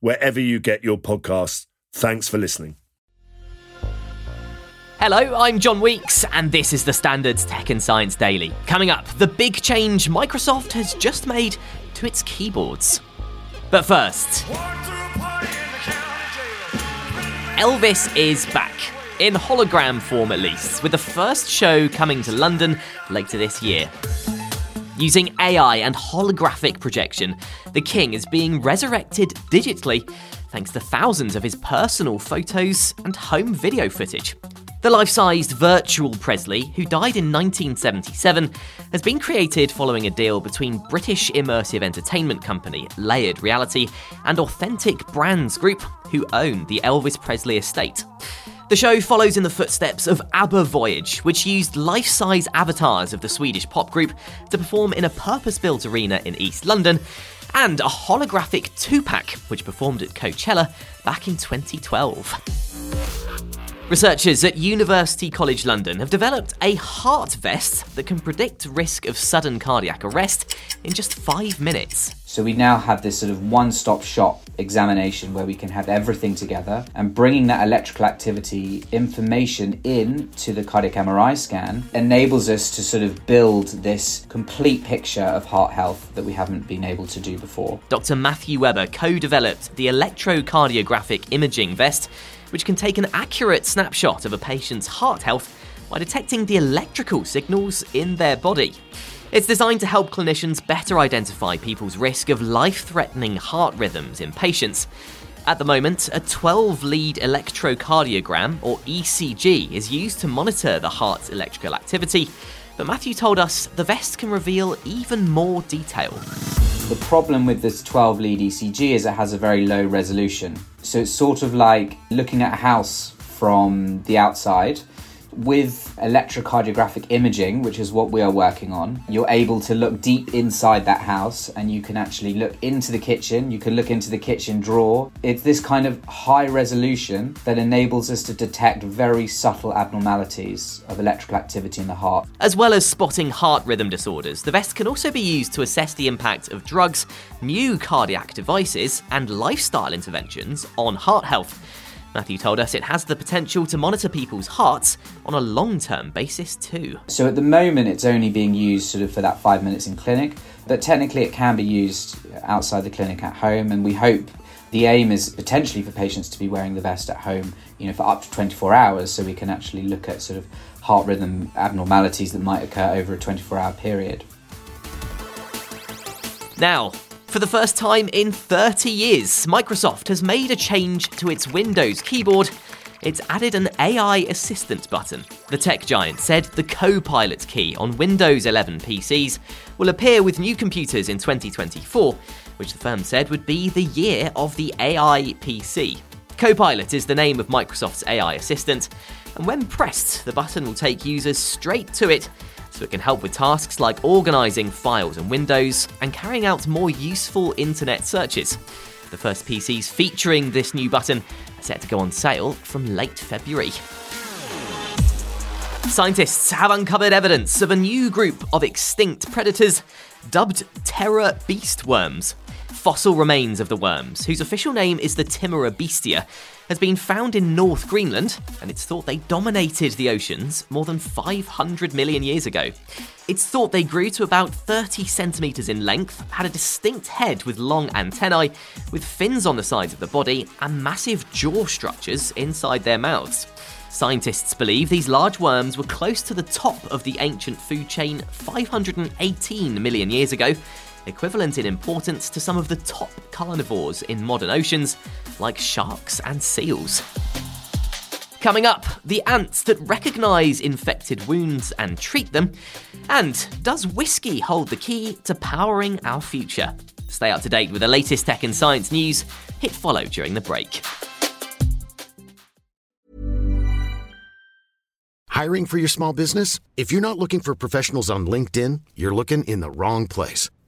wherever you get your podcasts. Thanks for listening. Hello, I'm John Weeks, and this is the Standards Tech and Science Daily. Coming up, the big change Microsoft has just made to its keyboards. But first, Elvis is back. In hologram form, at least, with the first show coming to London later this year. Using AI and holographic projection, the King is being resurrected digitally thanks to thousands of his personal photos and home video footage. The life sized virtual Presley, who died in 1977, has been created following a deal between British immersive entertainment company Layered Reality and Authentic Brands Group, who own the Elvis Presley estate. The show follows in the footsteps of ABBA Voyage, which used life size avatars of the Swedish pop group to perform in a purpose built arena in East London, and a holographic Tupac, which performed at Coachella back in 2012. Researchers at University College London have developed a heart vest that can predict risk of sudden cardiac arrest in just five minutes. So we now have this sort of one stop shop examination where we can have everything together and bringing that electrical activity information in to the cardiac MRI scan enables us to sort of build this complete picture of heart health that we haven't been able to do before. Dr. Matthew Webber co developed the electrocardiographic imaging vest which can take an accurate snapshot of a patient's heart health by detecting the electrical signals in their body. It's designed to help clinicians better identify people's risk of life threatening heart rhythms in patients. At the moment, a 12 lead electrocardiogram, or ECG, is used to monitor the heart's electrical activity, but Matthew told us the vest can reveal even more detail. The problem with this 12 lead ECG is it has a very low resolution. So it's sort of like looking at a house from the outside with electrocardiographic imaging, which is what we are working on, you're able to look deep inside that house and you can actually look into the kitchen. You can look into the kitchen drawer. It's this kind of high resolution that enables us to detect very subtle abnormalities of electrical activity in the heart. As well as spotting heart rhythm disorders, the vest can also be used to assess the impact of drugs, new cardiac devices, and lifestyle interventions on heart health. Matthew told us it has the potential to monitor people's hearts on a long term basis too. So at the moment, it's only being used sort of for that five minutes in clinic, but technically it can be used outside the clinic at home, and we hope. The aim is potentially for patients to be wearing the vest at home, you know, for up to 24 hours, so we can actually look at sort of heart rhythm abnormalities that might occur over a 24 hour period. Now, for the first time in 30 years, Microsoft has made a change to its Windows keyboard. It's added an AI assistant button. The tech giant said the Copilot key on Windows 11 PCs will appear with new computers in 2024, which the firm said would be the year of the AI PC. Copilot is the name of Microsoft's AI assistant, and when pressed, the button will take users straight to it so it can help with tasks like organising files and windows and carrying out more useful internet searches. The first PCs featuring this new button are set to go on sale from late February. Scientists have uncovered evidence of a new group of extinct predators dubbed terror beast worms. Fossil remains of the worms, whose official name is the Timorebestia, has been found in North Greenland, and it's thought they dominated the oceans more than 500 million years ago. It's thought they grew to about 30 centimetres in length, had a distinct head with long antennae, with fins on the sides of the body, and massive jaw structures inside their mouths. Scientists believe these large worms were close to the top of the ancient food chain 518 million years ago, equivalent in importance to some of the top carnivores in modern oceans, like sharks and seals. Coming up, the ants that recognise infected wounds and treat them. And does whiskey hold the key to powering our future? Stay up to date with the latest tech and science news. Hit follow during the break. Hiring for your small business? If you're not looking for professionals on LinkedIn, you're looking in the wrong place.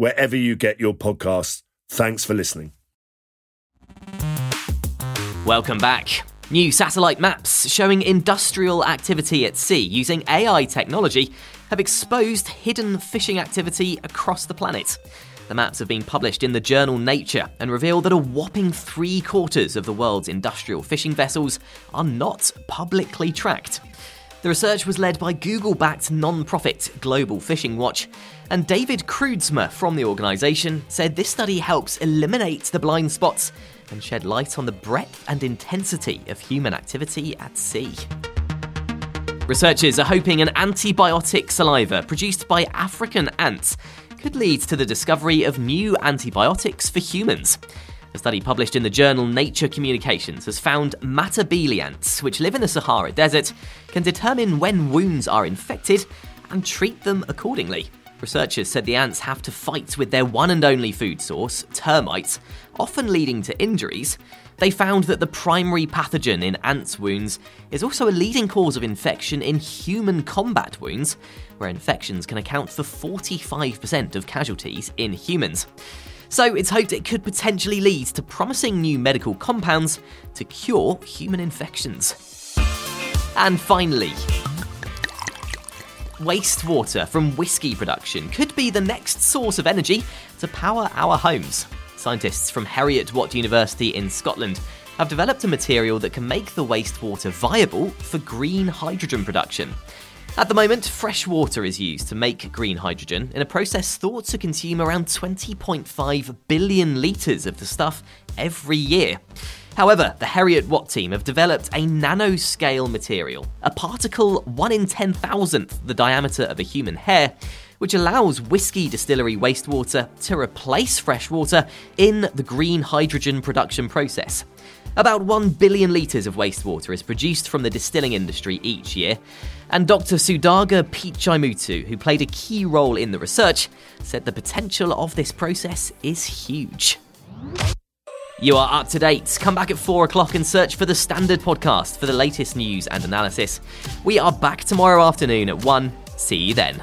wherever you get your podcasts. Thanks for listening. Welcome back. New satellite maps showing industrial activity at sea using AI technology have exposed hidden fishing activity across the planet. The maps have been published in the journal Nature and reveal that a whopping three quarters of the world's industrial fishing vessels are not publicly tracked. The research was led by Google backed non profit Global Fishing Watch, and David Kroodsma from the organisation said this study helps eliminate the blind spots and shed light on the breadth and intensity of human activity at sea. Researchers are hoping an antibiotic saliva produced by African ants could lead to the discovery of new antibiotics for humans. A study published in the journal Nature Communications has found Matabele ants, which live in the Sahara Desert, can determine when wounds are infected and treat them accordingly. Researchers said the ants have to fight with their one and only food source, termites, often leading to injuries. They found that the primary pathogen in ants' wounds is also a leading cause of infection in human combat wounds, where infections can account for 45% of casualties in humans. So it's hoped it could potentially lead to promising new medical compounds to cure human infections. And finally, wastewater from whiskey production could be the next source of energy to power our homes. Scientists from Heriot Watt University in Scotland have developed a material that can make the wastewater viable for green hydrogen production. At the moment, fresh water is used to make green hydrogen in a process thought to consume around 20.5 billion litres of the stuff every year. However, the Heriot Watt team have developed a nanoscale material, a particle 1 in 10,000th the diameter of a human hair, which allows whiskey distillery wastewater to replace fresh water in the green hydrogen production process. About 1 billion litres of wastewater is produced from the distilling industry each year, and Dr. Sudhagar Pitchaimuthu, who played a key role in the research, said the potential of this process is huge. You are up to date. Come back at 4 o'clock and search for the Standard Podcast for the latest news and analysis. We are back tomorrow afternoon at 1. See you then.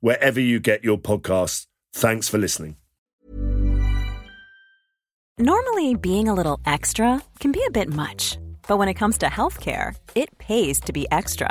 wherever you get your podcasts. Thanks for listening. Normally, being a little extra can be a bit much, but when it comes to healthcare, it pays to be extra.